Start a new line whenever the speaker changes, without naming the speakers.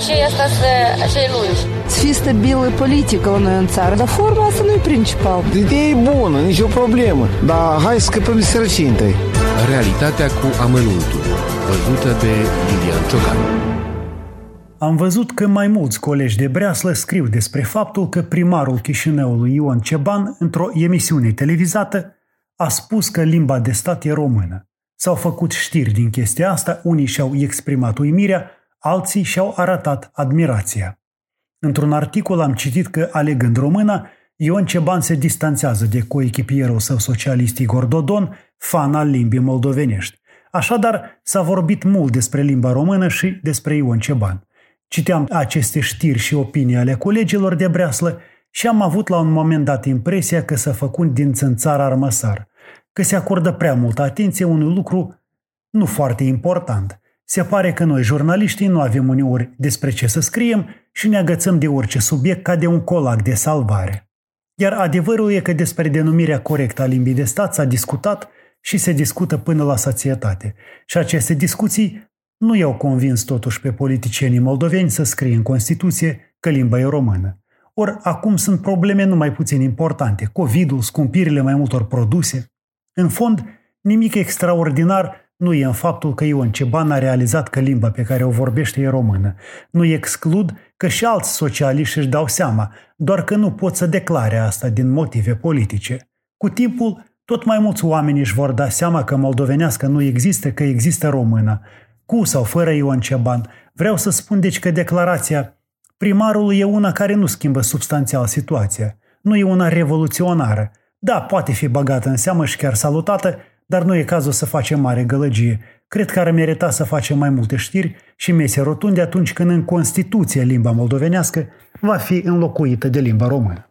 aceea asta să, acei lungi.
Să fie stabilă politică la noi în țară, dar forma asta nu e principal.
Ideea e bună, nicio problemă, dar hai să scăpăm de sărăcinte.
Realitatea cu amănuntul, văzută de Lilian Ciocan.
Am văzut că mai mulți colegi de breaslă scriu despre faptul că primarul Chișinăului Ion Ceban, într-o emisiune televizată, a spus că limba de stat e română. S-au făcut știri din chestia asta, unii și-au exprimat uimirea, alții și-au arătat admirația. Într-un articol am citit că, alegând româna, Ion Ceban se distanțează de coechipierul său socialist Igor Dodon, fan al limbii moldovenești. Așadar, s-a vorbit mult despre limba română și despre Ion Ceban. Citeam aceste știri și opinii ale colegilor de breaslă și am avut la un moment dat impresia că s-a făcut din țânțar armăsar, că se acordă prea multă atenție unui lucru nu foarte important. Se pare că noi, jurnaliștii, nu avem uneori despre ce să scriem și ne agățăm de orice subiect ca de un colac de salvare. Iar adevărul e că despre denumirea corectă a limbii de stat s-a discutat și se discută până la sațietate. Și aceste discuții nu i-au convins totuși pe politicienii moldoveni să scrie în Constituție că limba e română. Ori acum sunt probleme numai puțin importante, COVID-ul, scumpirile mai multor produse. În fond, nimic extraordinar nu e în faptul că Ion Ceban a realizat că limba pe care o vorbește e română. Nu exclud că și alți socialiști își dau seama, doar că nu pot să declare asta din motive politice. Cu timpul, tot mai mulți oameni își vor da seama că moldovenească nu există, că există română cu sau fără Ion Ceban. Vreau să spun deci că declarația primarului e una care nu schimbă substanțial situația. Nu e una revoluționară. Da, poate fi băgată în seamă și chiar salutată, dar nu e cazul să facem mare gălăgie. Cred că ar merita să facem mai multe știri și mese rotunde atunci când în Constituție limba moldovenească va fi înlocuită de limba română.